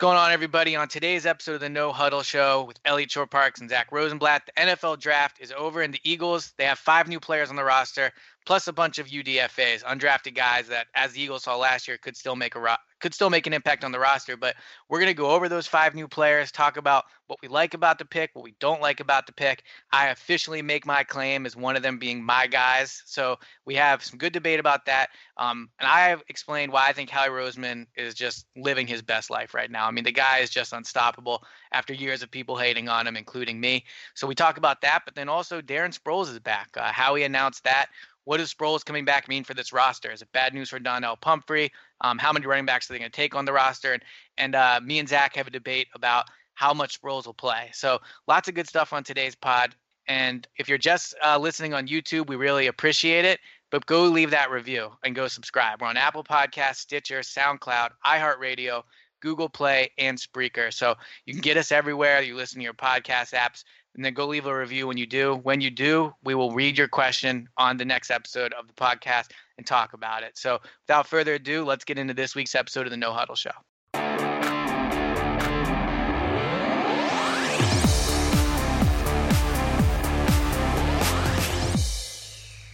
going on, everybody? On today's episode of the No Huddle Show with Eliot Shorr-Parks and Zack Rosenblatt, the NFL draft is over, and the Eagles they have five new players on the roster, plus a bunch of UDFA's, undrafted guys that, as the Eagles saw last year, could still make a ro- could still make an impact on the roster. But we're gonna go over those five new players, talk about what we like about the pick, what we don't like about the pick. I officially make my claim as one of them being my guys. So we have some good debate about that. Um, and I have explained why I think Howie Roseman is just living his best life right now. I mean, the guy is just unstoppable after years of people hating on him, including me. So we talk about that, but then also Darren Sproles is back. Uh, Howie announced that. What does Sproles coming back mean for this roster? Is it bad news for Donnel Pumphrey? Um, how many running backs are they going to take on the roster? And, and uh, me and Zack have a debate about how much Sproles will play. So lots of good stuff on today's pod. And if you're just uh, listening on YouTube, we really appreciate it. But go leave that review and go subscribe. We're on Apple Podcasts, Stitcher, SoundCloud, iHeartRadio, Google Play, and Spreaker. So you can get us everywhere. You listen to your podcast apps and then go leave a review when you do. When you do, we will read your question on the next episode of the podcast and talk about it. So, without further ado, let's get into this week's episode of the No Huddle Show.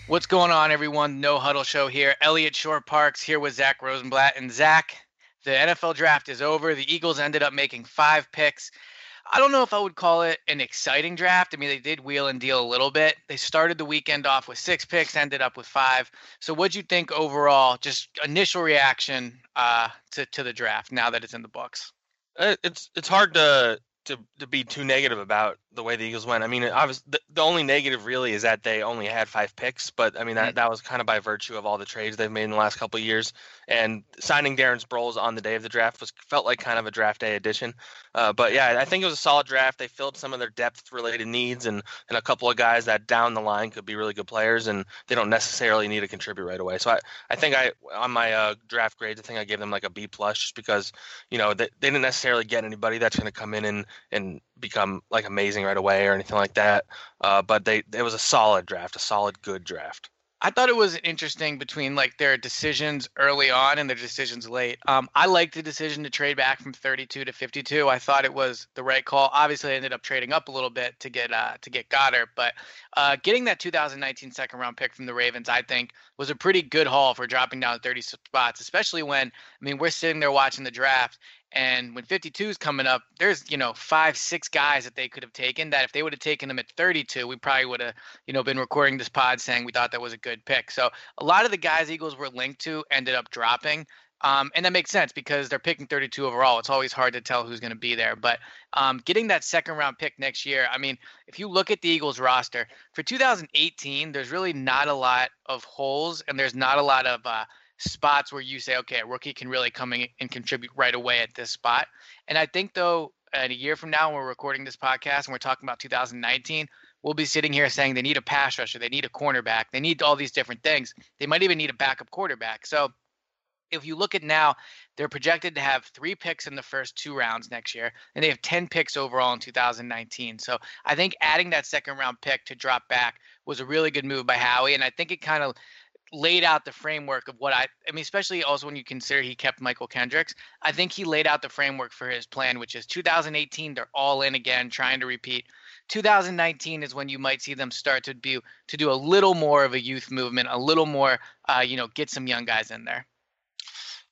What's going on, everyone? No Huddle Show here. Eliot Shorr-Parks here with Zack Rosenblatt. And Zack, the NFL draft is over. The Eagles ended up making five picks. I don't know if I would call it an exciting draft. I mean, they did wheel and deal a little bit. They started the weekend off with six picks, ended up with five. So, what'd you think overall? Just initial reaction uh, to to the draft now that it's in the books. Uh, it's it's hard to to to be too negative about the way the Eagles went. I mean, obviously, the, the only negative really is that they only had five picks, but I mean that, mm-hmm. that was kind of by virtue of all the trades they've made in the last couple of years. And signing Darren Sproles on the day of the draft was felt like kind of a draft day addition. Uh, but yeah, I think it was a solid draft. They filled some of their depth related needs and and a couple of guys that down the line could be really good players, and they don't necessarily need to contribute right away. So I I think I on my uh, draft grades, I think I gave them like a B plus just because you know they, they didn't necessarily get anybody that's going to come in and and become like amazing right away or anything like that. Uh, but they it was a solid draft, a solid good draft. I thought it was interesting between like their decisions early on and their decisions late. Um, I liked the decision to trade back from 32 to 52. I thought it was the right call. Obviously, I ended up trading up a little bit to get uh, to get Goedert, but uh, getting that 2019 second round pick from the Ravens, I think, was a pretty good haul for dropping down 30 spots. Especially when I mean we're sitting there watching the draft, and when 52 is coming up, there's you know five, six guys that they could have taken. That if they would have taken them at 32, we probably would have you know been recording this pod saying we thought that was a good pick. So a lot of the guys Eagles were linked to ended up dropping. Um, and that makes sense because they're picking 32 overall. It's always hard to tell who's going to be there. But um, getting that second round pick next year, I mean, if you look at the Eagles roster for 2018, there's really not a lot of holes and there's not a lot of uh, spots where you say, okay, a rookie can really come in and contribute right away at this spot. And I think though, in a year from now, when we're recording this podcast and we're talking about 2019, we'll be sitting here saying they need a pass rusher, they need a cornerback, they need all these different things. They might even need a backup quarterback. So if you look at now, they're projected to have three picks in the first two rounds next year, and they have 10 picks overall in 2019. So I think adding that second round pick to drop back was a really good move by Howie. And I think it kind of laid out the framework of what I I mean, especially also when you consider he kept Mychal Kendricks. I think he laid out the framework for his plan, which is 2018, they're all in again, trying to repeat. 2019 is when you might see them start to be to do a little more of a youth movement, a little more, uh, you know, get some young guys in there.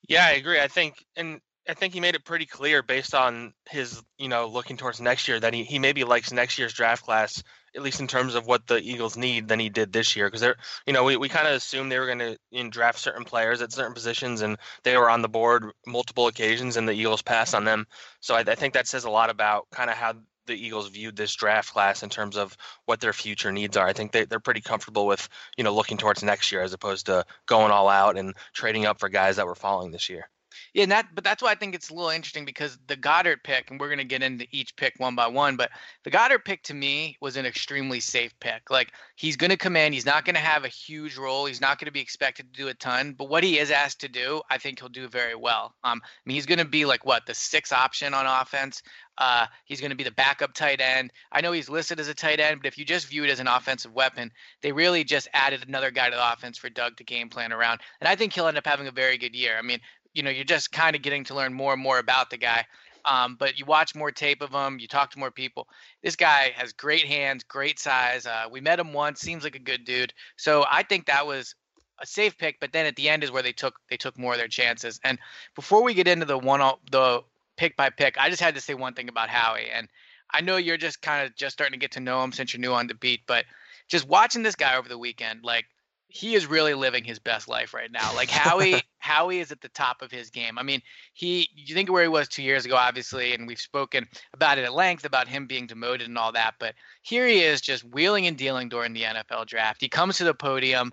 Yeah, I agree. I think, and I think he made it pretty clear based on his, you know, looking towards next year that he, he maybe likes next year's draft class at least in terms of what the Eagles need than he did this year because they're you know we, we kind of assumed they were going to you know, draft certain players at certain positions and they were on the board multiple occasions and the Eagles passed on them so I, I think that says a lot about kind of how the Eagles viewed this draft class in terms of what their future needs are. I think they, they're pretty comfortable with, you know, looking towards next year as opposed to going all out and trading up for guys that were falling this year. Yeah, and that but that's why I think it's a little interesting because the Goedert pick, and we're gonna get into each pick one by one, but the Goedert pick to me was an extremely safe pick. Like he's gonna come in, he's not gonna have a huge role, he's not gonna be expected to do a ton, but what he is asked to do, I think he'll do very well. Um, I mean he's gonna be like what the six option on offense. Uh, he's going to be the backup tight end. I know he's listed as a tight end, but if you just view it as an offensive weapon, they really just added another guy to the offense for Doug to game plan around. And I think he'll end up having a very good year. I mean, you know, you're just kind of getting to learn more and more about the guy. Um, but you watch more tape of him, you talk to more people. This guy has great hands, great size. Uh, we met him once, seems like a good dude. So I think that was a safe pick. But then at the end is where they took they took more of their chances. And before we get into the one the pick by pick, I just had to say one thing about Howie. And I know you're just kind of just starting to get to know him since you're new on the beat, but just watching this guy over the weekend, like he is really living his best life right now. Like Howie, Howie is at the top of his game. I mean, he you think of where he was two years ago, obviously, and we've spoken about it at length about him being demoted and all that. But here he is, just wheeling and dealing during the NFL draft. He comes to the podium,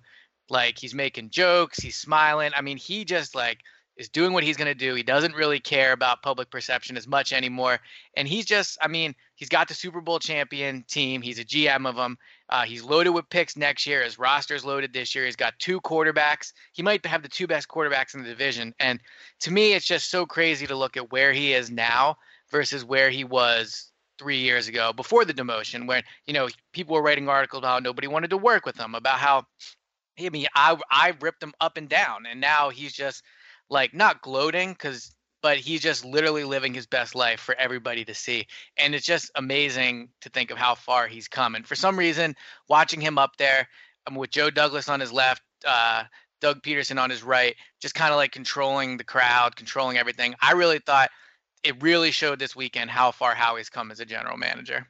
like he's making jokes, he's smiling. I mean, he just like is doing what he's going to do. He doesn't really care about public perception as much anymore. And he's just, I mean, he's got the Super Bowl champion team. He's a GM of them. Uh, he's loaded with picks next year. His roster's loaded this year. He's got two quarterbacks. He might have the two best quarterbacks in the division. And to me, it's just so crazy to look at where he is now versus where he was three years ago before the demotion, when, you know, people were writing articles about how nobody wanted to work with him, about how, I mean, I, I ripped him up and down. And now he's just, like not gloating because but he's just literally living his best life for everybody to see. And it's just amazing to think of how far he's come. And for some reason watching him up there um, with joe douglas on his left uh, doug Pederson on his right just kind of like controlling the crowd controlling everything i really thought it really showed this weekend how far howie's come as a general manager.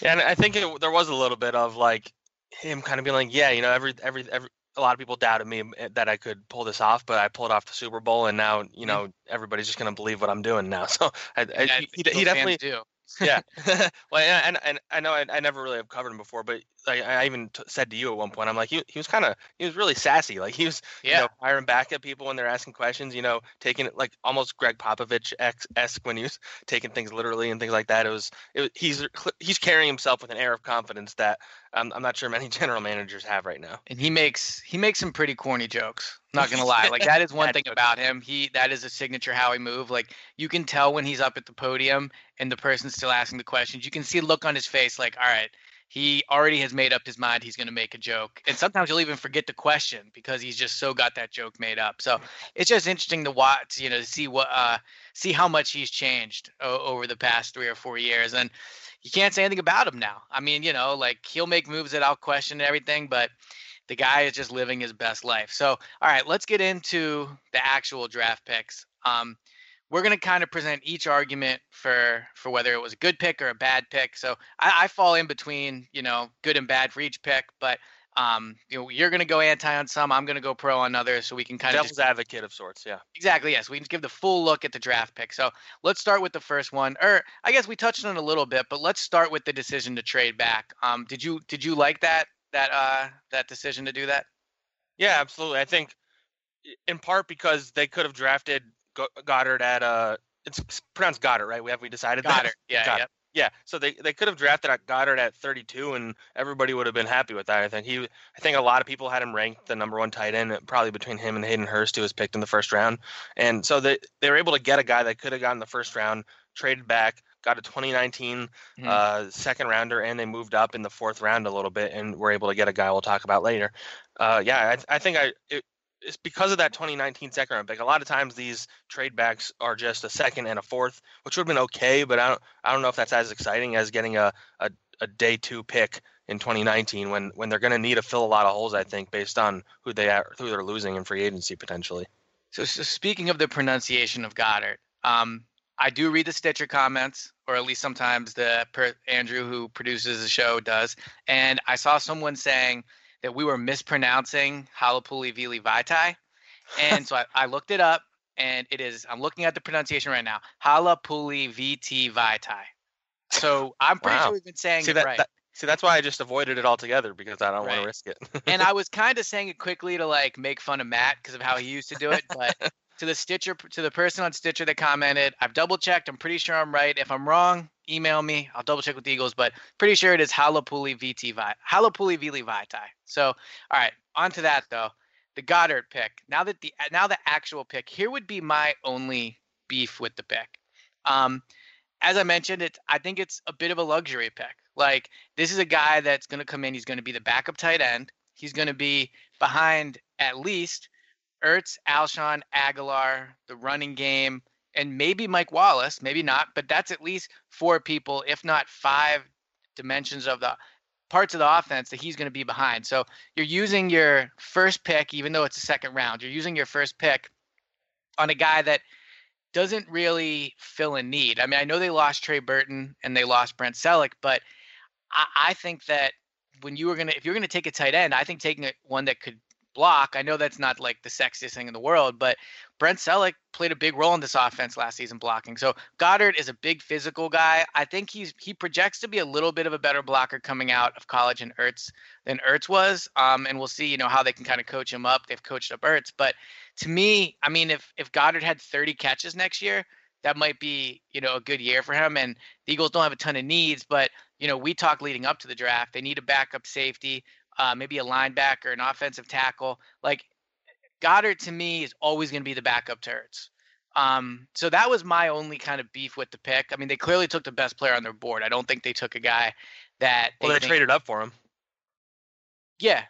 Yeah and i think it, there was a little bit of like him kind of being like yeah you know every every every a lot of people doubted me eh, that I could pull this off, but I pulled off the Super Bowl, and now you mm-hmm. know everybody's just going to believe what I'm doing now. So I, I, yeah, he, he definitely do. yeah. well, and, and I know I, I, never really have covered him before, but like I even t- said to you at one point, I'm like, he, he was kind of, he was really sassy. Like he was, yeah. you know, firing back at people when they're asking questions, you know, taking it like almost Gregg Popovich esque when he was taking things literally and things like that. It was, it, he's, he's carrying himself with an air of confidence that I'm, I'm not sure many general managers have right now. And he makes, he makes some pretty corny jokes. Not gonna lie, like that is one thing about him. He that is a signature Howie move. Like you can tell when he's up at the podium and the person's still asking the questions. You can see a look on his face, like, all right, he already has made up his mind he's going to make a joke. And sometimes he'll even forget the question because he's just so got that joke made up. So it's just interesting to watch you know to see what uh see how much he's changed o- over the past three or four years. And you can't say anything about him now. I mean you know like he'll make moves that i'll question and everything but the guy is just living his best life. So all right let's get into the actual draft picks. Um we're going to kind of present each argument for for whether it was a good pick or a bad pick. So I, I fall in between, you know, good and bad for each pick, but um, you know, you're going to go anti on some, I'm going to go pro on others, so we can kind of devil's advocate of sorts, yeah. Exactly, yes. We can give the full look at the draft pick. So let's start with the first one, or I guess we touched on it a little bit, but let's start with the decision to trade back. Um, did you did you like that that uh that decision to do that? Yeah, absolutely. I think in part because they could have drafted Goedert at uh, it's pronounced Goddard, right? We have we decided Goddard. That? Yeah, Goddard. yeah. So they, they could have drafted at Goddard at 32, and everybody would have been happy with that. I think he, I think a lot of people had him ranked the number one tight end, probably between him and Hayden Hurst, who was picked in the first round. And so they they were able to get a guy that could have gotten the first round, traded back, got a 2019 mm-hmm. uh, second rounder, and they moved up in the fourth round a little bit, and were able to get a guy we'll talk about later. Uh, yeah, I, I think I it, it's because of that 2019 second round pick. A lot of times these trade backs are just a second and a fourth, which would have been okay, but I don't I don't know if that's as exciting as getting a a, a day two pick in 2019 when when they're going to need to fill a lot of holes. I think based on who they are, who they're losing in free agency potentially. So, so speaking of the pronunciation of Goddard, um, I do read the Stitcher comments, or at least sometimes the per, Andrew who produces the show does, and I saw someone saying that we were mispronouncing Halapoulivaati Vaitai. And so I, I, looked it up and it is, I'm looking at the pronunciation right now Halapoulivaati Vaitai. So I'm pretty wow. sure we've been saying see, it that, right. That, see, that's why I just avoided it altogether because I don't right. want to risk it. and I was kind of saying it quickly to like make fun of Matt because of how he used to do it. But to the Stitcher, to the person on Stitcher that commented, I've double checked. I'm pretty sure I'm right. If I'm wrong, email me. I'll double check with the Eagles, but pretty sure it is Halapuli VT Vi Halapoulivaati Vaitai. So, all right, on to that though. The Goedert pick. Now that the now the actual pick. Here would be my only beef with the pick. Um, as I mentioned, it's I think it's a bit of a luxury pick. Like this is a guy that's going to come in. He's going to be the backup tight end. He's going to be behind at least Ertz, Alshon, Agholor, the running game and maybe Mike Wallace, maybe not, but that's at least four people, if not five dimensions of the parts of the offense that he's going to be behind. So you're using your first pick, even though it's a second round, you're using your first pick on a guy that doesn't really fill a need. I mean, I know they lost Trey Burton and they lost Brent Celek, but I, I think that when you were gonna, if you're gonna take a tight end, I think taking a, one that could block. I know that's not like the sexiest thing in the world, but Brent Celek played a big role in this offense last season blocking. So Goedert is a big physical guy. I think he's he projects to be a little bit of a better blocker coming out of college and Ertz than Ertz was. Um, and we'll see, you know, how they can kind of coach him up. They've coached up Ertz, but to me, I mean, if if Goedert had 30 catches next year, that might be, you know, a good year for him. And the Eagles don't have a ton of needs, but you know, we talk leading up to the draft. They need a backup safety uh, maybe a linebacker, an offensive tackle. Like Goedert to me is always going to be the backup to Ertz. Um, so that was my only kind of beef with the pick. I mean, they clearly took the best player on their board. I don't think they took a guy that. Well, they, think, traded up for him. Yeah.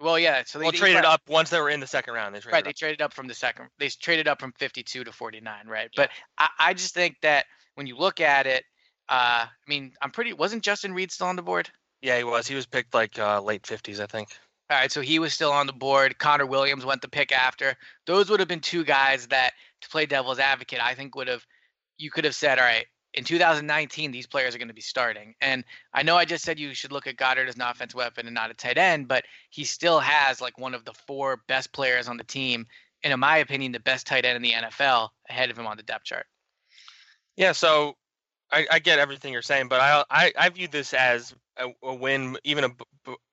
Well, yeah. So they well, traded up once they were in the second round. They traded right. Up. They traded up from the second. They traded up from 52 to 49. Right. Yeah. But I, I just think that when you look at it, uh, I mean, I'm pretty. Wasn't Justin Reid still on the board? Yeah, he was. He was picked like uh, late 50s, I think. All right, so he was still on the board. Connor Williams went the pick after. Those would have been two guys that, to play devil's advocate, I think would have, you could have said, all right, in 2019, these players are going to be starting. And I know I just said you should look at Goedert as an offense weapon and not a tight end, but he still has like one of the four best players on the team, and in my opinion, the best tight end in the NFL ahead of him on the depth chart. Yeah, so I, I get everything you're saying, but I I, I view this as a, a win, even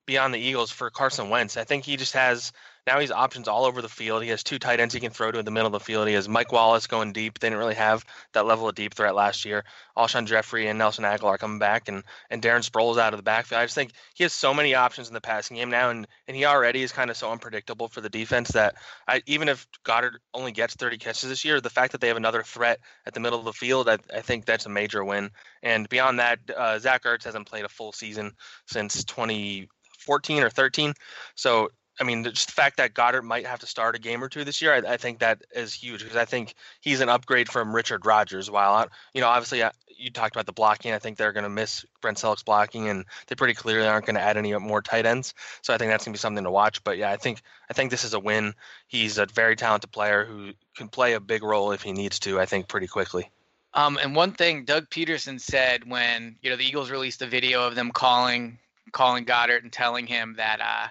beyond the Eagles for Carson Wentz. I think he just has now he's options all over the field. He has two tight ends he can throw to in the middle of the field. He has Mike Wallace going deep. They didn't really have that level of deep threat last year. Alshon Jeffery and Nelson Agholor are coming back, and and Darren Sproles out of the backfield. I just think he has so many options in the passing game now, and and he already is kind of so unpredictable for the defense that I even if Goedert only gets 30 catches this year, the fact that they have another threat at the middle of the field, I, I think that's a major win. And beyond that, uh, Zach Ertz hasn't played a full season since 2014 or 13, so I mean, just the fact that Goedert might have to start a game or two this year, I, I think that is huge because I think he's an upgrade from Richard Rodgers. While you know, obviously, uh, you talked about the blocking. I think they're going to miss Brent Celek's blocking, and they pretty clearly aren't going to add any more tight ends. So I think that's going to be something to watch. But yeah, I think I think this is a win. He's a very talented player who can play a big role if he needs to. I think pretty quickly. Um, and one thing Doug Pederson said when you know the Eagles released the video of them calling calling Goedert and telling him that. Uh,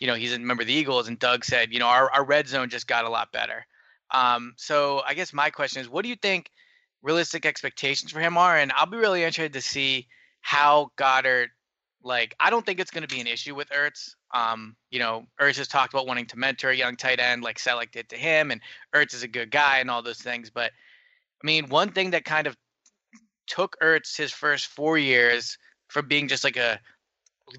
you know, he's a member of the Eagles, and Doug said, you know, our, our red zone just got a lot better. Um, so I guess my question is, what do you think realistic expectations for him are? And I'll be really interested to see how Goedert, like, I don't think it's going to be an issue with Ertz. Um, you know, Ertz has talked about wanting to mentor a young tight end like Celek did to him, and Ertz is a good guy and all those things. But I mean, one thing that kind of took Ertz his first four years from being just like a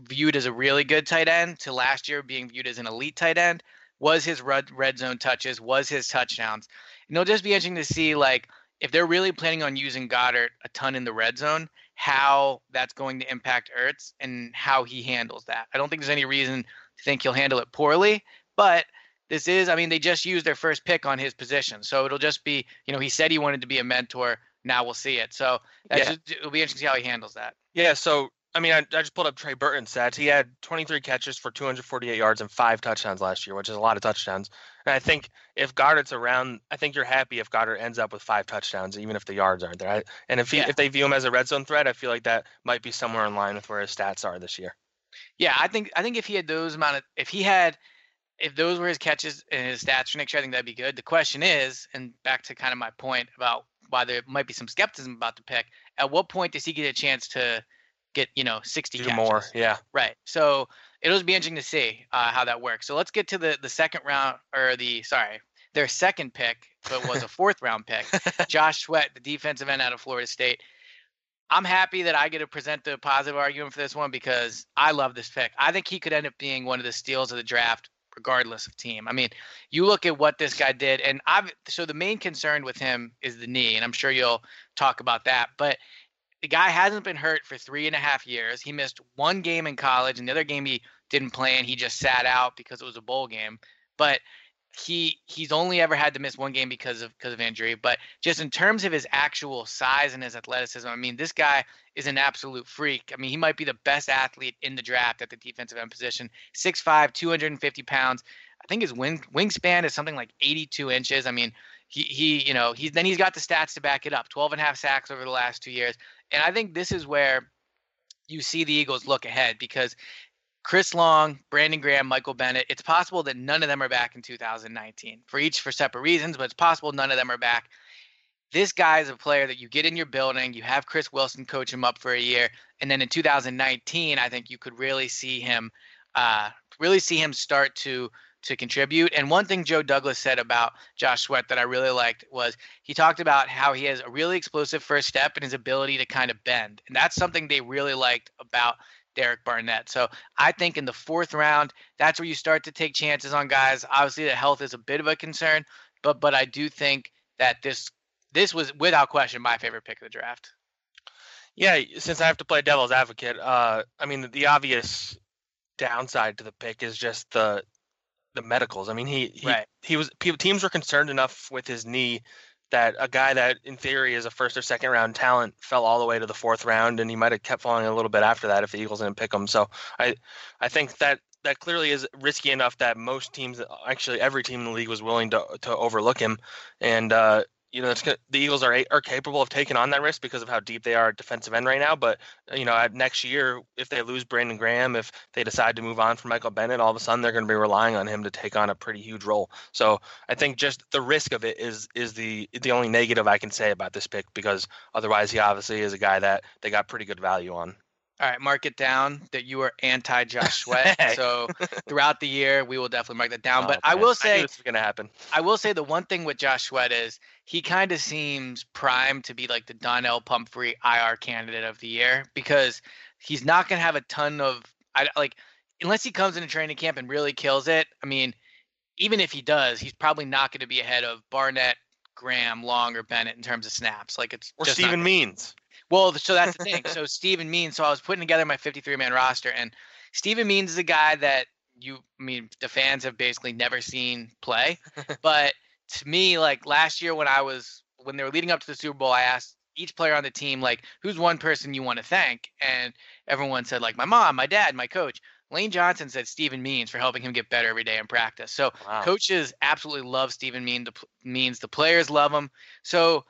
viewed as a really good tight end to last year being viewed as an elite tight end was his red, red zone touches, was his touchdowns. And it'll just be interesting to see like if they're really planning on using Goedert a ton in the red zone, how that's going to impact Ertz and how he handles that. I don't think there's any reason to think he'll handle it poorly, but this is, I mean, they just used their first pick on his position. So it'll just be, you know, he said he wanted to be a mentor. Now we'll see it. So yeah. just, it'll be interesting to see how he handles that. Yeah. So I mean, I, I, just pulled up Trey Burton's stats. He had 23 catches for 248 yards and five touchdowns last year, which is a lot of touchdowns. And I think if Goedert's around, I think you're happy if Goedert ends up with five touchdowns, even if the yards aren't there. I, and if he, yeah. if they view him as a red zone threat, I feel like that might be somewhere in line with where his stats are this year. Yeah, I think I think if he had those amount of, if he had, if those were his catches and his stats for next year, I think that'd be good. The question is, and back to kind of my point about why there might be some skepticism about the pick. At what point does he get a chance to? Get you know 60 Do catches. more yeah. Right so it'll be interesting to see uh, how that works. So let's get to the the second round or the sorry their second pick but was a fourth round pick josh sweat the defensive end out of florida state. I'm happy that i get to present the positive argument for this one because i love this pick. I think he could end up being one of the steals of the draft regardless of team. I mean you look at what this guy did and i've so the main concern with him is the knee and i'm sure you'll talk about that but the guy hasn't been hurt for three and a half years. He missed one game in college, and the other game he didn't play, and he just sat out because it was a bowl game. But he he's only ever had to miss one game because of because of injury. But just in terms of his actual size and his athleticism, I mean, this guy is an absolute freak. I mean, he might be the best athlete in the draft at the defensive end position. 6'5", 250 pounds. I think his wing wingspan is something like 82 inches. I mean, he he you know he's then he's got the stats to back it up. 12 and a half sacks over the last two years, and I think this is where you see the Eagles look ahead because Chris Long, Brandon Graham, Michael Bennett. It's possible that none of them are back in 2019 for each for separate reasons, but it's possible none of them are back. This guy is a player that you get in your building, you have Chris Wilson coach him up for a year, and then in 2019, I think you could really see him, uh, really see him start to to contribute. And one thing Joe Douglas said about Josh Sweat that I really liked was he talked about how he has a really explosive first step and his ability to kind of bend. And that's something they really liked about Derek Barnett. So I think in the fourth round, that's where you start to take chances on guys. Obviously, the health is a bit of a concern, but but I do think that this this was without question my favorite pick of the draft. Yeah, since I have to play devil's advocate, uh, I mean the, the obvious downside to the pick is just the the medicals. I mean he he, right. he was teams were concerned enough with his knee that a guy that in theory is a first or second round talent fell all the way to the fourth round, and he might have kept falling a little bit after that if the Eagles didn't pick him. So I I think that that clearly is risky enough that most teams, actually every team in the league, was willing to to overlook him. And uh, you know, the Eagles are are capable of taking on that risk because of how deep they are at defensive end right now. But you know, next year, if they lose Brandon Graham, if they decide to move on from Michael Bennett, all of a sudden they're going to be relying on him to take on a pretty huge role. So I think just the risk of it is is the the only negative I can say about this pick because otherwise he obviously is a guy that they got pretty good value on. All right, mark it down that you are anti Josh Sweat. so throughout the year, we will definitely mark that down. Oh, but man. I will say I this is going to happen. I will say the one thing with Josh Sweat is he kind of seems primed to be like the Donnel Pumphrey IR candidate of the year because he's not going to have a ton of I like unless he comes into training camp and really kills it. I mean, even if he does, he's probably not going to be ahead of Barnett, Graham, Long, or Bennett in terms of snaps. Like it's or Steven Means. Well, so that's the thing. so Steven Means. So I was putting together my 53 man roster, and Steven Means is a guy that you, I mean, the fans have basically never seen play. but to me, like last year when I was when they were leading up to the Super Bowl, I asked each player on the team like, "Who's one person you want to thank?" And everyone said like, "My mom, my dad, my coach." Lane Johnson said Steven Means for helping him get better every day in practice. So wow. coaches absolutely love. The, Means the players love him. So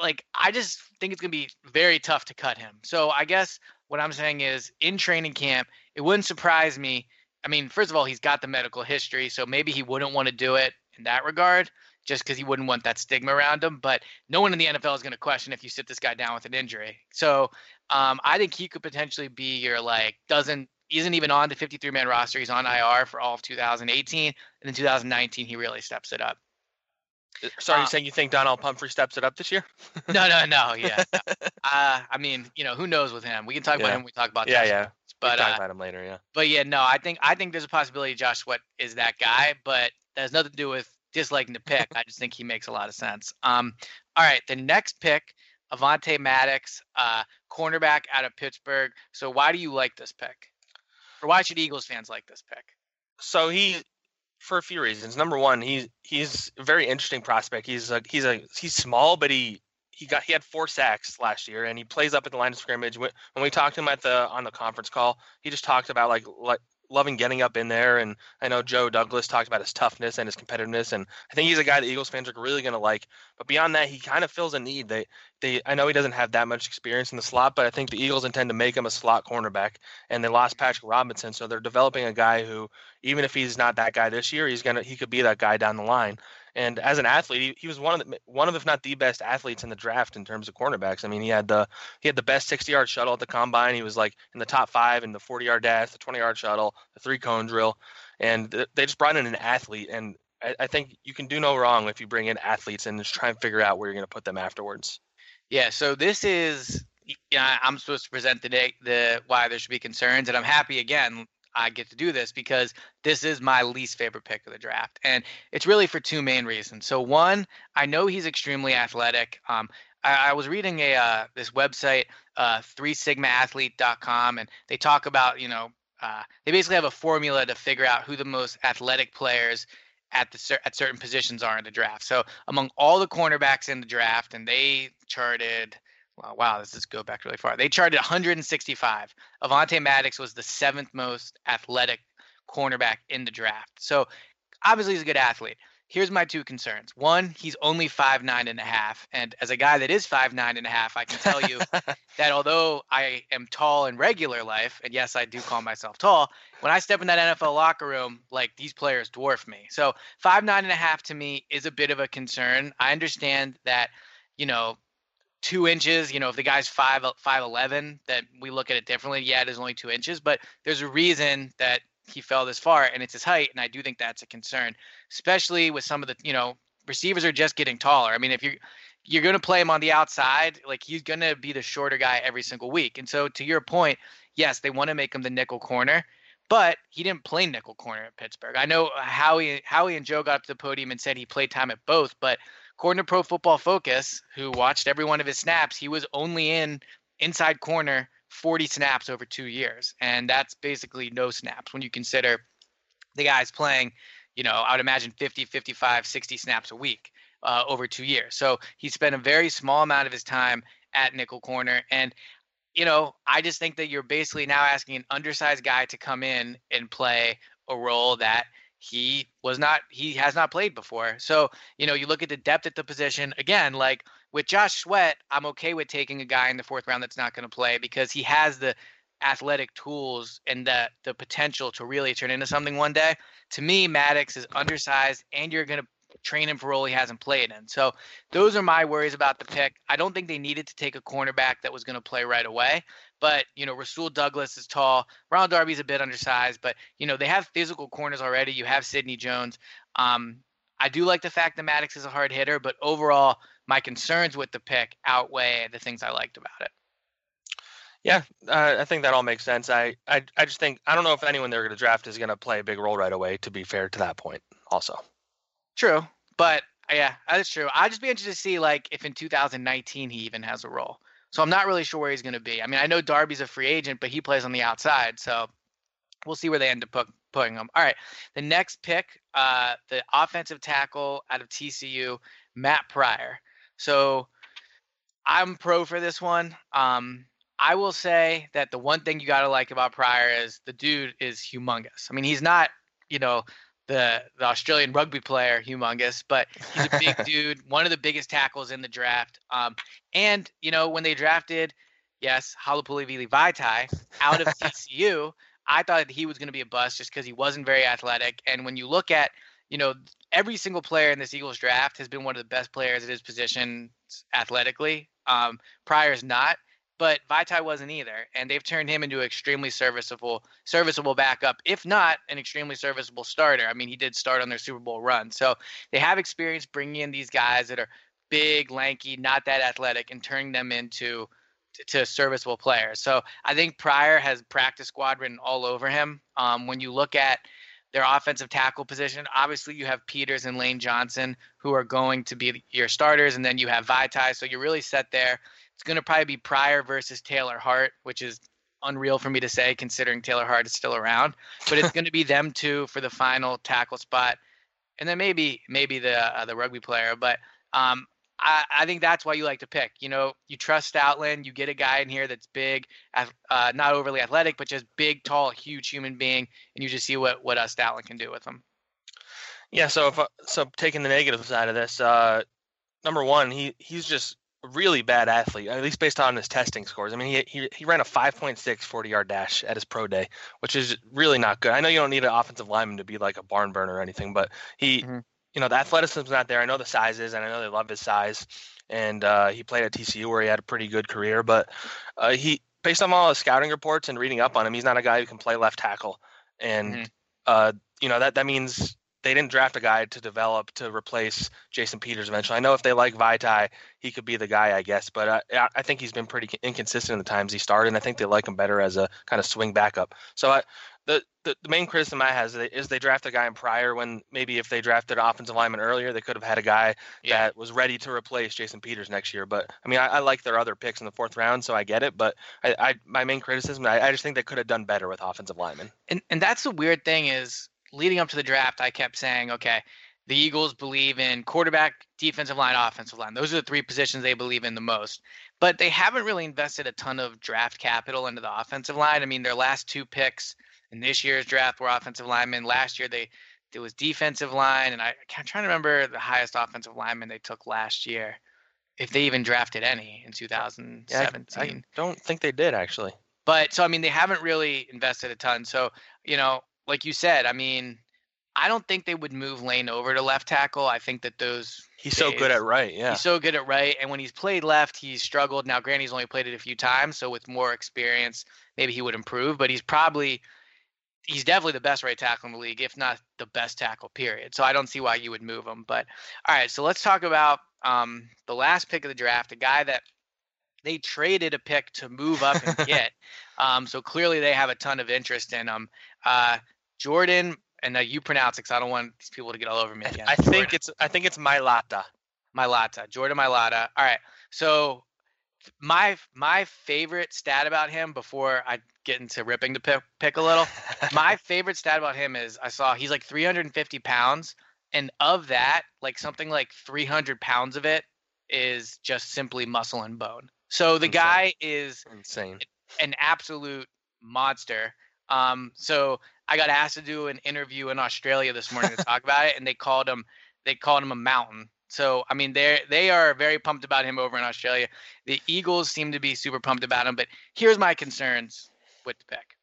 like I just think it's gonna be very tough to cut him. So I guess what I'm saying is in training camp, it wouldn't surprise me. I mean, first of all, he's got the medical history, so maybe he wouldn't want to do it in that regard, just because he wouldn't want that stigma around him. But no one in the NFL is going to question if you sit this guy down with an injury. So um, I think he could potentially be your like doesn't isn't even on the 53 man roster. He's on IR for all of 2018, and in 2019 he really steps it up. Sorry, you uh, saying you think Donnel Pumphrey steps it up this year? no, no, no. Yeah. No. Uh, I mean, you know, who knows with him? We can talk yeah. about him. We talk about yeah, yeah. But we'll talk uh, about him later. Yeah. But yeah, no. I think I think there's a possibility Josh Sweat is that guy, but that has nothing to do with disliking the pick. I just think he makes a lot of sense. Um, all right, the next pick, Avonte Maddox, uh, cornerback out of Pittsburgh. So why do you like this pick? Or why should Eagles fans like this pick? So he for a few reasons. Number one, he's he's a very interesting prospect. He's a he's a he's small, but he he got he had four sacks last year, and he plays up at the line of scrimmage. When, we talked to him at the on the conference call, he just talked about like like loving getting up in there. And I know Joe Douglas talked about his toughness and his competitiveness, and I think he's a guy that Eagles fans are really going to like. But beyond that, he kind of fills a need. They they I know he doesn't have that much experience in the slot, but I think the Eagles intend to make him a slot cornerback. And they lost Patrick Robinson, so they're developing a guy who, even if he's not that guy this year, he's gonna he could be that guy down the line. And as an athlete, he, he was one of the one of if not the best athletes in the draft in terms of cornerbacks. I mean, he had the he had the best 60-yard shuttle at the combine. He was like in the top five in the 40-yard dash, the 20-yard shuttle, the three-cone drill, and they just brought in an athlete. And I, I think you can do no wrong if you bring in athletes and just try and figure out where you're going to put them afterwards. Yeah. So this is yeah, I'm supposed to present the the why there should be concerns, and I'm happy again I get to do this because this is my least favorite pick of the draft. And it's really for two main reasons. So, one, I know he's extremely athletic. Um, I, I was reading a uh, this website, uh, 3sigmaathlete.com, and they talk about, you know, uh, they basically have a formula to figure out who the most athletic players at the at certain positions are in the draft. So among all the cornerbacks in the draft, and they charted. Wow, wow, this is go back really far. They charted 165. Avonte Maddox was the seventh most athletic cornerback in the draft. So obviously he's a good athlete here's my two concerns. One, he's only five nine and a half, and as a guy that is five nine and a half, I can tell you that although I am tall in regular life, and yes, I do call myself tall, when I step in that NFL locker room, like these players dwarf me. So five nine and a half to me is a bit of a concern. I understand that, you know, two inches. You know, if the guy's five five eleven, that we look at it differently. Yeah, it is only two inches, but there's a reason that he fell this far, and it's his height, and I do think that's a concern, especially with some of the you know receivers are just getting taller. I mean, if you're you're going to play him on the outside, like he's going to be the shorter guy every single week. And so to your point, yes, they want to make him the nickel corner, but he didn't play nickel corner at Pittsburgh. I know Howie Howie and Joe got up to the podium and said he played time at both, but according to Pro Football Focus, who watched every one of his snaps, he was only in inside corner 40 snaps over two years. And that's basically no snaps when you consider the guy's playing, you know, I would imagine 50, 55, 60 snaps a week uh, over two years. So he spent a very small amount of his time at nickel corner. And, you know, I just think that you're basically now asking an undersized guy to come in and play a role that he was not he has not played before. So, you know, you look at the depth at the position again, like with Josh Sweat, I'm okay with taking a guy in the fourth round that's not going to play because he has the athletic tools and the the potential to really turn into something one day. To me, Maddox is undersized, and you're going to train him for a role he hasn't played in. So those are my worries about the pick. I don't think they needed to take a cornerback that was going to play right away. But you know, Rasul Douglas is tall. Ronald Darby's a bit undersized, but you know they have physical corners already. You have Sidney Jones. Um, I do like the fact that Maddox is a hard hitter, but overall, my concerns with the pick outweigh the things I liked about it. Yeah, uh, I think that all makes sense. I, I, I just think I don't know if anyone they're going to draft is going to play a big role right away. To be fair to that point, also. True, but yeah, that's true. I'd just be interested to see like if in 2019 he even has a role. So I'm not really sure where he's going to be. I mean, I know Darby's a free agent, but he plays on the outside, so we'll see where they end up put, putting him. All right, the next pick, uh, the offensive tackle out of TCU, Matt Pryor. So I'm pro for this one. Um, I will say that the one thing you got to like about Pryor is the dude is humongous. I mean, he's not, you know, the the Australian rugby player humongous, but he's a big dude, one of the biggest tackles in the draft. Um, and you know, when they drafted, yes, Halapoulivaati Vaitai out of TCU, I thought he was going to be a bust just because he wasn't very athletic. And when you look at you know, every single player in this Eagles draft has been one of the best players at his position athletically. Um, Pryor's not, but Vaitai wasn't either, and they've turned him into an extremely serviceable, serviceable backup, if not an extremely serviceable starter. I mean, he did start on their Super Bowl run, so they have experience bringing in these guys that are big, lanky, not that athletic, and turning them into to, serviceable players. So I think Pryor has practice squad written all over him. Um, when you look at their offensive tackle position. Obviously, you have Peters and Lane Johnson who are going to be your starters, and then you have Vaitai. So you're really set there. It's going to probably be Pryor versus Taylor Hart, which is unreal for me to say considering Taylor Hart is still around. But it's going to be them two for the final tackle spot, and then maybe maybe the uh, the rugby player. But um, I, I, think that's why you like to pick. You know, you trust Stoutland. You get a guy in here that's big, uh, not overly athletic, but just big, tall, huge human being, and you just see what what uh, Stoutland can do with him. Yeah. So if uh, so, taking the negative side of this, uh, number one, he he's just really bad athlete, at least based on his testing scores. I mean, he he, he ran a 5.6 40 yard dash at his pro day, which is really not good. I know you don't need an offensive lineman to be like a barn burner or anything, but he mm-hmm you know the athleticism's not there. I know the size is, and I know they love his size. And uh, he played at TCU where he had a pretty good career, but uh, he, based on all the scouting reports and reading up on him, he's not a guy who can play left tackle. And mm-hmm. uh, you know that that means they didn't draft a guy to develop to replace Jason Peters eventually. I know if they like Vaitai, he could be the guy, I guess. But I, I think he's been pretty inconsistent in the times he started, and I think they like him better as a kind of swing backup. So I, the, the, the main criticism I have is they draft a guy in Pryor when maybe if they drafted an offensive lineman earlier, they could have had a guy yeah. that was ready to replace Jason Peters next year. But I mean, I, I, like their other picks in the fourth round, so I get it. But I, I my main criticism, I, I just think they could have done better with offensive linemen. And and that's the weird thing is leading up to the draft, I kept saying, okay, the Eagles believe in quarterback, defensive line, offensive line. Those are the three positions they believe in the most. But they haven't really invested a ton of draft capital into the offensive line. I mean, their last two picks in this year's draft were offensive linemen. Last year they it was defensive line, and I, I'm trying to remember the highest offensive lineman they took last year, if they even drafted any in 2017. Yeah, I, I don't think they did actually. But so I mean, they haven't really invested a ton. So you know, like you said, I mean, I don't think they would move Lane over to left tackle. I think that those He's days, so good at right, yeah. He's so good at right, and when he's played left, he's struggled. Now, Granny's only played it a few times, so with more experience, maybe he would improve. But he's probably he's definitely the best right tackle in the league, if not the best tackle, period. So I don't see why you would move him. But all right, so let's talk about um, the last pick of the draft, a guy that they traded a pick to move up and get. um, so clearly they have a ton of interest in him. Uh, Jordan, and uh, you pronounce it because I don't want these people to get all over me again. I think it's I think it's Mailata. Mailata, Jordan Mailata. All right, so my my favorite stat about him before I get into ripping the pick, pick a little. my favorite stat about him is I saw he's like 350 pounds, and of that, like something like 300 pounds of it is just simply muscle and bone. So the insane. guy is insane, an absolute monster. Um, so I got asked to do an interview in Australia this morning to talk about it, and they called him they called him a mountain. So I mean, they they are very pumped about him over in Australia. The Eagles seem to be super pumped about him. But here's my concerns with the pick.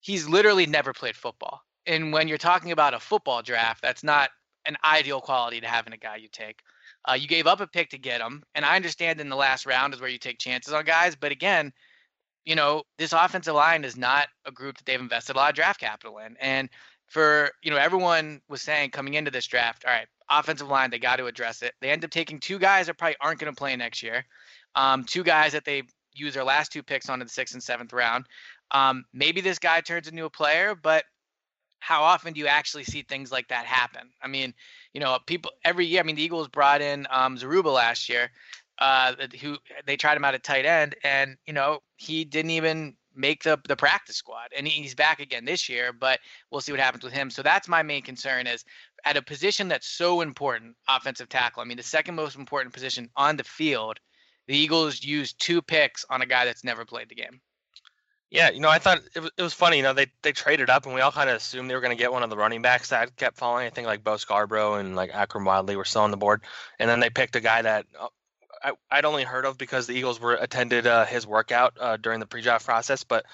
He's literally never played football, and when you're talking about a football draft, that's not an ideal quality to have in a guy you take. Uh, you gave up a pick to get him, and I understand in the last round is where you take chances on guys. But again, you know, this offensive line is not a group that they've invested a lot of draft capital in. And for, you know, everyone was saying coming into this draft, all right, offensive line, they got to address it. They end up taking two guys that probably aren't going to play next year, um, two guys that they use their last two picks on in the sixth and seventh round. Um, maybe this guy turns into a player, but how often do you actually see things like that happen? I mean, you know, people every year. I mean, the Eagles brought in um, Zaruba last year, uh, who they tried him out at tight end, and you know he didn't even make the the practice squad, and he's back again this year. But we'll see what happens with him. So that's my main concern is at a position that's so important, offensive tackle. I mean, the second most important position on the field. The Eagles used two picks on a guy that's never played the game. Yeah, you know, I thought it was, it was funny. You know, they they traded up, and we all kind of assumed they were going to get one of the running backs that kept falling. I think like Bo Scarborough and like Akrum Wadley were still on the board, and then they picked a guy that uh, I, would only heard of because the Eagles were attended uh, his workout uh, during the pre-draft process. But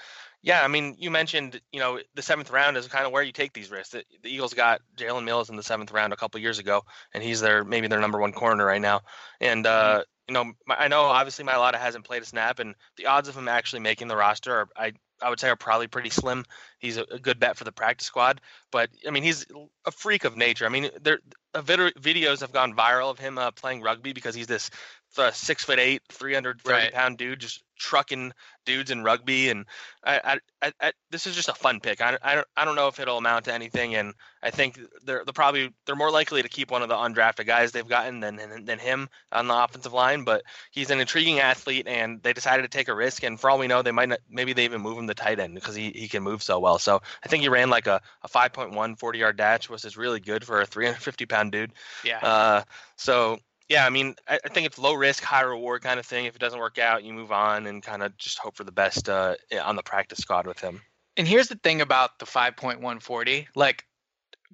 yeah, I mean, you mentioned you know the seventh round is kind of where you take these risks. The, the Eagles got Jalen Mills in the seventh round a couple years ago, and he's their maybe their number one corner right now. And uh, mm-hmm. you know, I know obviously Mailata hasn't played a snap, and the odds of him actually making the roster are I I would say are probably pretty slim. He's a, a, good bet for the practice squad, but I mean he's a freak of nature. I mean there videos have gone viral of him uh, playing rugby because he's this a six foot eight, 330 right. pound dude just trucking dudes in rugby. And I, I, I, this is just a fun pick. I, I, don't, I don't know if it'll amount to anything. And I think they're, they're probably, they're more likely to keep one of the undrafted guys they've gotten than, than, than him on the offensive line. But he's an intriguing athlete and they decided to take a risk. And for all we know, they might not, maybe they even move him to tight end because he, he can move so well. So I think he ran like a, a 5.1 40 yard dash, which is really good for a 350 pound dude. Yeah. Uh, so yeah, I mean, I, I, think it's low risk, high reward kind of thing. If it doesn't work out, you move on and kind of just hope for the best uh, on the practice squad with him. And here's the thing about the 5.140. Like,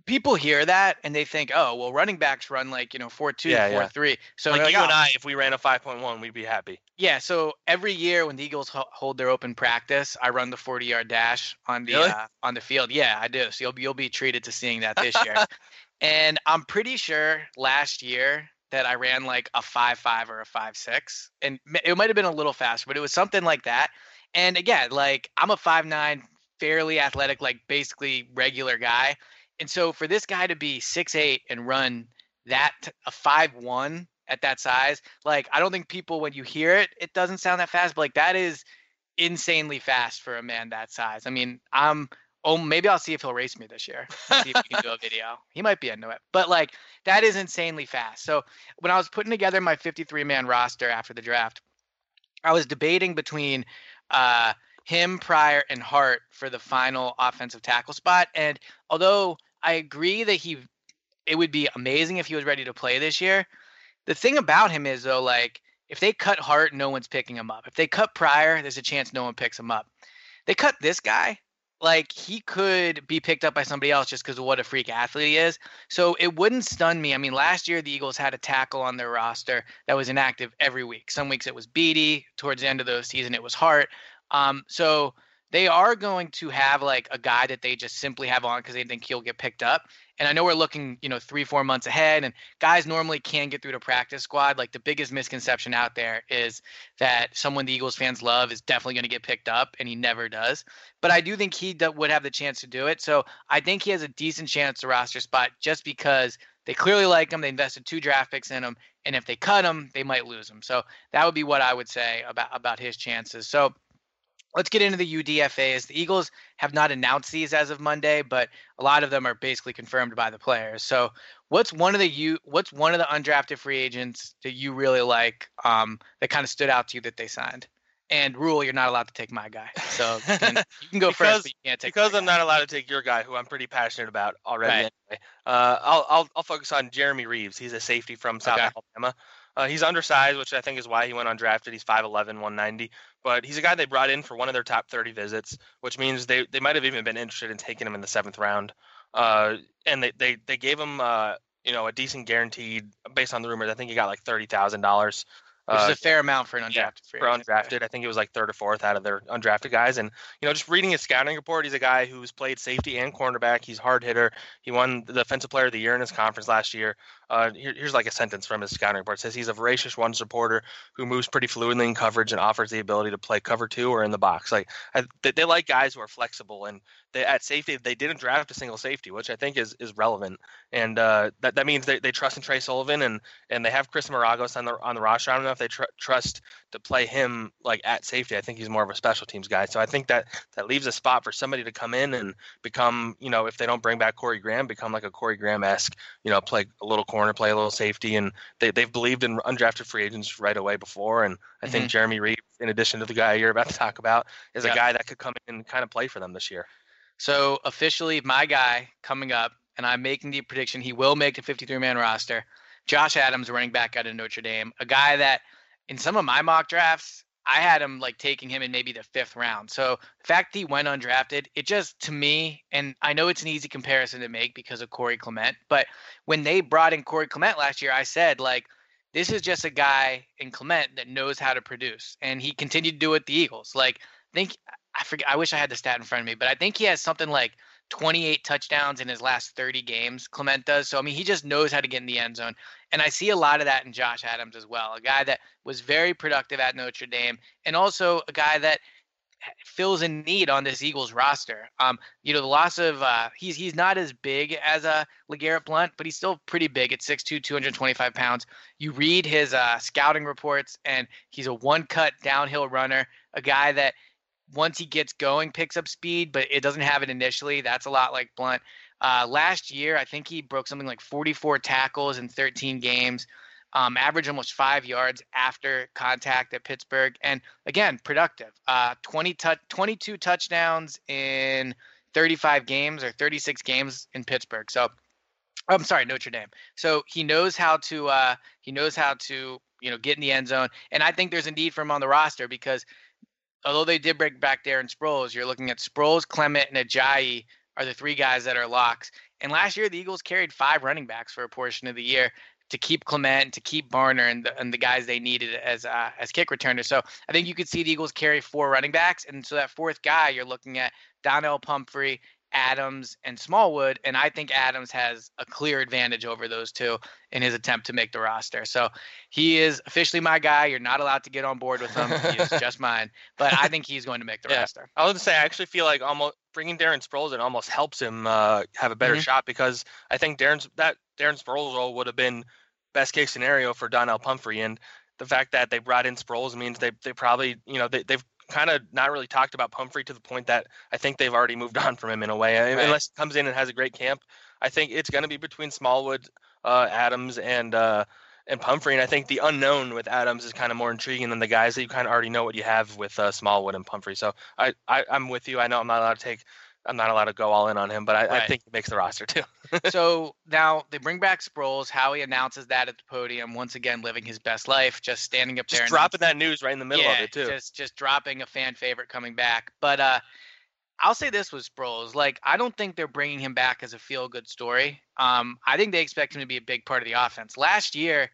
people hear that and they think, oh, well, running backs run like, you know, 4 2, yeah, 4 yeah. 3. So, like, like you oh. and I, if we ran a 5.1, we'd be happy. Yeah. So, every year when the Eagles hold their open practice, I run the 40 yard dash on the really? uh, on the field. Yeah, I do. So, you'll, you'll be treated to seeing that this year. and I'm pretty sure last year that I ran like a five five or a five six, and it might have been a little faster, but it was something like that. And again, like I'm a five nine, fairly athletic, like basically regular guy, and so for this guy to be six eight and run that a five one at that size, like I don't think people when you hear it, it doesn't sound that fast, but like that is insanely fast for a man that size. I mean, I'm Oh, maybe I'll see if he'll race me this year. See if he can do a video. He might be into it. But like that is insanely fast. So when I was putting together my 53 man roster after the draft, I was debating between uh, him, Pryor, and Hart for the final offensive tackle spot. And although I agree that he, it would be amazing if he was ready to play this year. The thing about him is though, like if they cut Hart, no one's picking him up. If they cut Pryor, there's a chance no one picks him up. They cut this guy, like he could be picked up by somebody else just because of what a freak athlete he is. So it wouldn't stun me. I mean, last year the Eagles had a tackle on their roster that was inactive every week. Some weeks it was Beatty. Towards the end of the season, it was Hart. Um, so they are going to have like a guy that they just simply have on because they think he'll get picked up. And I know we're looking, you know, three, four months ahead, and guys normally can get through the practice squad. Like the biggest misconception out there is that someone the Eagles fans love is definitely going to get picked up, and he never does. But I do think he would have the chance to do it. So I think he has a decent chance to roster spot just because they clearly like him. They invested two draft picks in him, and if they cut him, they might lose him. So that would be what I would say about about his chances. So let's get into the UDFAs. The Eagles have not announced these as of Monday, but a lot of them are basically confirmed by the players. So, what's one of the you what's one of the undrafted free agents that you really like um, that kind of stood out to you that they signed? And rule, you're not allowed to take my guy. So you can, you can go because, first, but you can't take because I'm guy. not allowed to take your guy, who I'm pretty passionate about already. Right. Anyway, uh, I'll, I'll I'll focus on Jeremy Reaves. He's a safety from South Okay. Alabama. Uh, he's undersized, which I think is why he went undrafted. He's 5'11", 190. But he's a guy they brought in for one of their top 30 visits, which means they, they might have even been interested in taking him in the seventh round. Uh, and they, they, they gave him uh, you know a decent guaranteed based on the rumors. I think he got like thirty thousand dollars. which is Uh, a fair amount for an undrafted yeah, free for undrafted. I think it was like third or fourth out of their undrafted guys. And you know, just reading his scouting report, he's a guy who's played safety and cornerback. He's hard hitter. He won the defensive player of the year in his conference last year. Uh, here, here's like a sentence from his scouting report. It says he's a voracious one supporter who moves pretty fluidly in coverage and offers the ability to play cover two or in the box. Like I, they, they like guys who are flexible and they at safety they didn't draft a single safety, which I think is is relevant. And uh, that that means they, they trust in Tre Sullivan and and they have Chris Maragos on the on the roster. I don't know if they tr- trust to play him like at safety. I think he's more of a special teams guy. So I think that that leaves a spot for somebody to come in and become, you know, if they don't bring back Corey Graham, become like a Corey Graham esque, you know, play a little corner, play a little safety, and they they've believed in undrafted free agents right away before. And I think mm-hmm. Jeremy Reed, in addition to the guy you're about to talk about, is Yeah. a guy that could come in and kind of play for them this year. So officially, my guy coming up, and I'm making the prediction he will make the 53 man roster. Josh Adams, running back out of Notre Dame, a guy that in some of my mock drafts, I had him like taking him in maybe the fifth round. So the fact he went undrafted, it just to me, and I know it's an easy comparison to make because of Corey Clement, but when they brought in Corey Clement last year, I said like this is just a guy in Clement that knows how to produce, and he continued to do it the Eagles. Like I think I forget. I wish I had the stat in front of me, but I think he has something like 28 touchdowns in his last 30 games. Clement does. So I mean, he just knows how to get in the end zone, and I see a lot of that in Josh Adams as well. A guy that was very productive at Notre Dame, and also a guy that fills a need on this Eagles roster. Um, you know, the loss of uh, he's he's not as big as a uh, LeGarrette Blount, but he's still pretty big at 6'2", 225 pounds. You read his uh, scouting reports, and he's a one-cut downhill runner, a guy that once he gets going picks up speed, but it doesn't have it initially. That's a lot like Blount. Uh, last year, I think he broke something like 44 tackles in 13 games. Um, average almost five yards after contact at Pittsburgh, and again productive. Uh, 20 tu- 22 touchdowns in 35 games or 36 games in Pittsburgh. So, I'm sorry, Notre Dame. So he knows how to uh, he knows how to you know get in the end zone, and I think there's a need for him on the roster because although they did break back Darren Sproles, you're looking at Sproles, Clement, and Ajayi are the three guys that are locks. And last year, the Eagles carried five running backs for a portion of the year to keep Clement, and to keep Barner, and the, and the guys they needed as uh, as kick returners. So I think you could see the Eagles carry four running backs, and so that fourth guy you're looking at Donnel Pumphrey, Adams, and Smallwood, and I think Adams has a clear advantage over those two in his attempt to make the roster. So he is officially my guy. You're not allowed to get on board with him. He is just mine, but I think he's going to make the Yeah. roster. I was gonna say I actually feel like almost bringing Darren Sproles in almost helps him uh, have a better Mhm. shot because I think Darren's that Darren Sproles role would have been best case scenario for Donnel Pumphrey, and the fact that they brought in Sproles means they they probably you know they, they've kind of not really talked about Pumphrey to the point that I think they've already moved on from him in a way. Right. Unless he comes in and has a great camp, I think it's going to be between Smallwood, uh, Adams, and uh, and Pumphrey. And I think the unknown with Adams is kind of more intriguing than the guys that you kind of already know what you have with uh, Smallwood and Pumphrey. So I, I I'm with you. I know I'm not allowed to take I'm not allowed to go all in on him, but I, right. I think he makes the roster too. so now they bring back Sproles. Howie announces that at the podium, once again living his best life, just standing up just there, dropping that news right in the middle yeah, of it too. Just just dropping a fan favorite coming back. But uh, I'll say this with Sproles, like I don't think they're bringing him back as a feel good story. Um, I think they expect him to be a big part of the offense. Last year,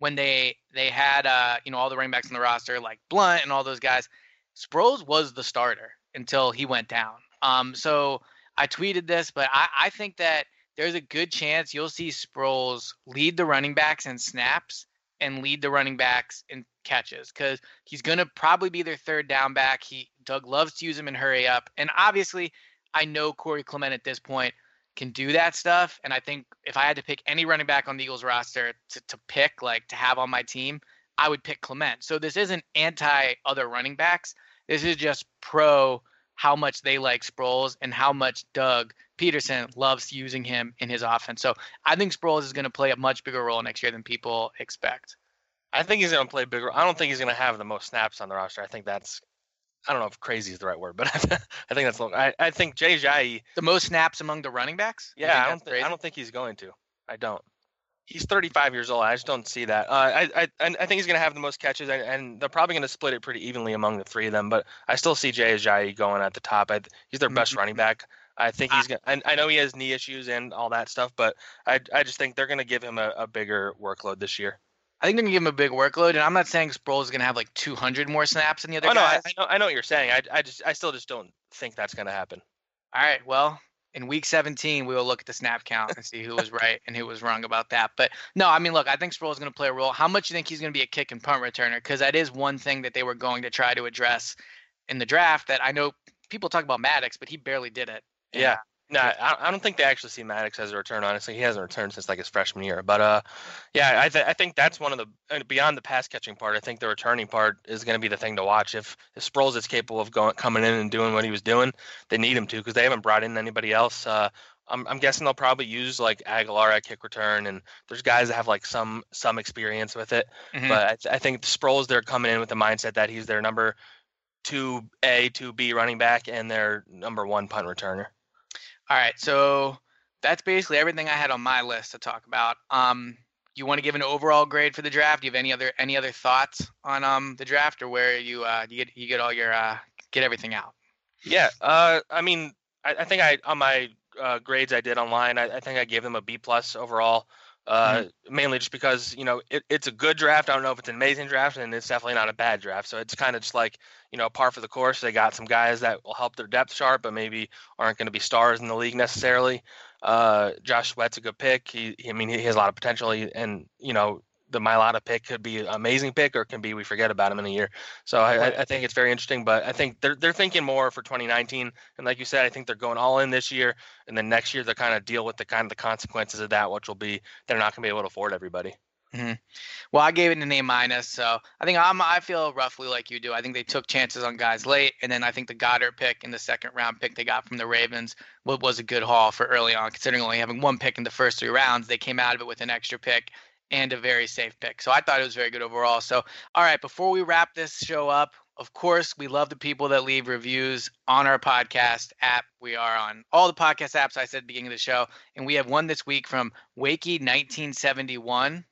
when they they had uh, you know all the running backs on the roster like Blount and all those guys, Sproles was the starter until he went down. Um, so I tweeted this, but I, I think that there's a good chance you'll see Sproles lead the running backs in snaps and lead the running backs in catches because he's going to probably be their third down back. He Doug loves to use him in hurry up, and obviously I know Corey Clement at this point can do that stuff. And I think if I had to pick any running back on the Eagles roster to, to pick, like to have on my team, I would pick Clement. So this isn't anti other running backs. This is just pro how much they like Sproles and how much Doug Pederson loves using him in his offense. So I think Sproles is going to play a much bigger role next year than people expect. I think he's going to play bigger. I don't think he's going to have the most snaps on the roster. I think that's I don't know if crazy is the right word, but I think that's I, I think Jay Ajayi the most snaps among the running backs. Yeah, I don't I don't think he's going to. I don't he's 35 years old. I just don't see that. Uh, I, I I think he's going to have the most catches, and, and they're probably going to split it pretty evenly among the three of them. But I still see Jay Ajayi going at the top. I, he's their best mm-hmm. running back. I think he's going. to I know he has knee issues and all that stuff, but I I just think they're going to give him a, a bigger workload this year. I think they're gonna give him a big workload, and I'm not saying Sproles is gonna have like 200 more snaps than the other oh, guys. No, I, I, know, I know what you're saying. I, I just, I still just don't think that's gonna happen. All right, well, in week 17, we will look at the snap count and see who was right and who was wrong about that. But no, I mean, look, I think Sproles is going to play a role. How much do you think he's going to be a kick and punt returner? Because that is one thing that they were going to try to address in the draft. That I know people talk about Maddox, but he barely did it. Yeah. No, I, don't think they actually see Maddox as a return. Honestly, he hasn't returned since like his freshman year. But uh, yeah, I, th- I think that's one of the beyond the pass catching part. I think the returning part is going to be the thing to watch. If if Sproles is capable of going coming in and doing what he was doing, they need him to because they haven't brought in anybody else. Uh, I'm, I'm guessing they'll probably use like Agholor at kick return, and there's guys that have like some some experience with it. Mm-hmm. But I, th- I think Sproles they're coming in with the mindset that he's their number two A, two B running back, and their number one punt returner. All right, so that's basically everything I had on my list to talk about. Um, you want to give an overall grade for the draft? Do you have any other any other thoughts on um the draft, or where you uh you get you get all your uh get everything out? Yeah, uh, I mean, I, I think I on my uh, grades I did online. I, I, think I gave them a B plus overall. Uh, mm-hmm. Mainly just because you know it, it's a good draft. I don't know if it's an amazing draft, and it's definitely not a bad draft. So it's kind of just like you know par for the course. They got some guys that will help their depth chart, but maybe aren't going to be stars in the league necessarily. Uh, Josh Sweat's a good pick. He, I mean, he has a lot of potential, and you know the Mailata pick could be an amazing pick or it can be we forget about him in a year. So I, I, think it's very interesting, but I think they're they're thinking more for 2019. And like you said, I think they're going all in this year, and then next year they'll kind of deal with the kind of the consequences of that, which will be they're not going to be able to afford everybody. Mm-hmm. Well, I gave it an A minus, so I think I'm I feel roughly like you do. I think they took chances on guys late, and then I think the Goedert pick and the second round pick they got from the Ravens was a good haul for early on, considering only having one pick in the first three rounds. They came out of it with an extra pick and a very safe pick. So I thought it was very good overall. So, all right, before we wrap this show up, of course, we love the people that leave reviews on our podcast app. We are on all the podcast apps I said at the beginning of the show. And we have one this week from Wakey1971.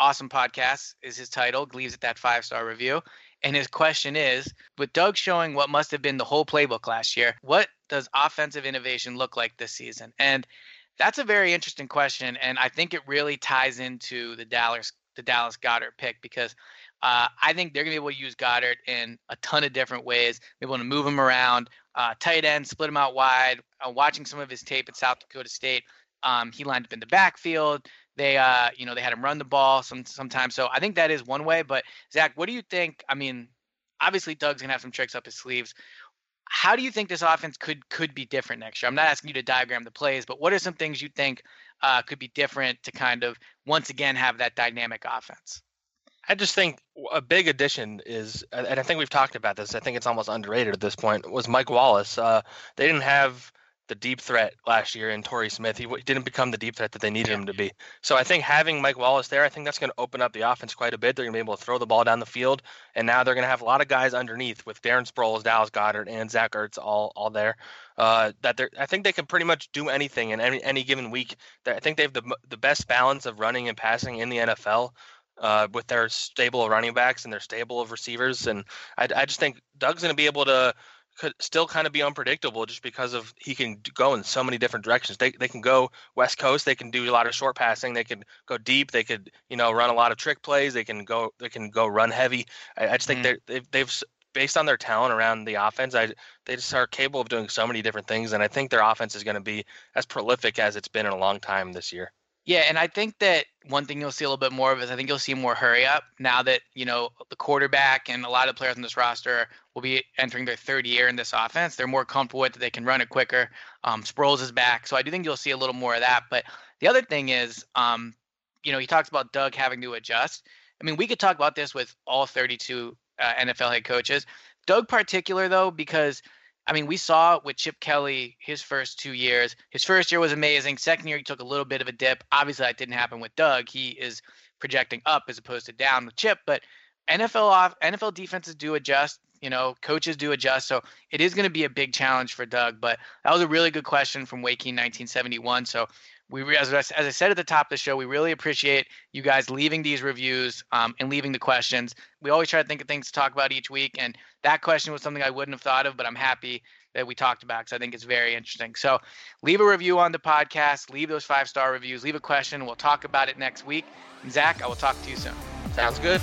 Awesome podcast is his title. Leaves it that five star review. And his question is with Doug showing what must have been the whole playbook last year, what does offensive innovation look like this season? And that's a very interesting question, and I think it really ties into the Dallas the Dallas Goedert pick because uh, I think they're gonna be able to use Goedert in a ton of different ways. Be able to move him around, uh, tight end, split him out wide. Uh, watching some of his tape at South Dakota State, um, he lined up in the backfield. They, uh, you know, they had him run the ball some sometimes. So I think that is one way. But Zack, what do you think? I mean, obviously Doug's gonna have some tricks up his sleeves how do you think this offense could could be different next year? I'm not asking you to diagram the plays, but what are some things you think uh, could be different to kind of once again have that dynamic offense? I just think a big addition is, and I think we've talked about this. I think it's almost underrated at this point. Was Mike Wallace? Uh, they didn't have the deep threat last year in Torrey Smith. He didn't become the deep threat that they needed him to be. So I think having Mike Wallace there, I think that's going to open up the offense quite a bit. They're going to be able to throw the ball down the field, and now they're going to have a lot of guys underneath with Darren Sproles, Dallas Goedert, and Zach Ertz all all there. Uh, that they're, I think they can pretty much do anything in any any given week. I think they have the the best balance of running and passing in the NFL. Uh, with their stable of running backs and their stable of receivers, and I, I just think Doug's going to be able to could still kind of be unpredictable just because of he can go in so many different directions. They they can go west coast, they can do a lot of short passing, they can go deep, they could you know run a lot of trick plays, they can go they can go run heavy. I, I just think mm-hmm. they've they've based on their talent around the offense, I they just are capable of doing so many different things, and I think their offense is going to be as prolific as it's been in a long time this year. Yeah, and I think that one thing you'll see a little bit more of is I think you'll see more hurry up now that you know the quarterback and a lot of players on this roster will be entering their third year in this offense. They're more comfortable with it. They can run it quicker. Um, Sproles is back, so I do think you'll see a little more of that. But the other thing is, um, you know, he talks about Doug having to adjust. I mean, we could talk about this with all 32 uh, NFL head coaches. Doug particular though, because I mean, we saw with Chip Kelly his first two years. His first year was amazing. Second year, he took a little bit of a dip. Obviously, that didn't happen with Doug. He is projecting up as opposed to down with Chip. But NFL off NFL defenses do adjust. You know, coaches do adjust. So it is going to be a big challenge for Doug. But that was a really good question from Wakey 1971. So we as, as I said at the top of the show, we really appreciate you guys leaving these reviews um, and leaving the questions. We always try to think of things to talk about each week, and that question was something I wouldn't have thought of, but I'm happy that we talked about because I think it's very interesting. So leave a review on the podcast, leave those five star reviews, leave a question. We'll talk about it next week. Zack, I will talk to you soon. Sounds good.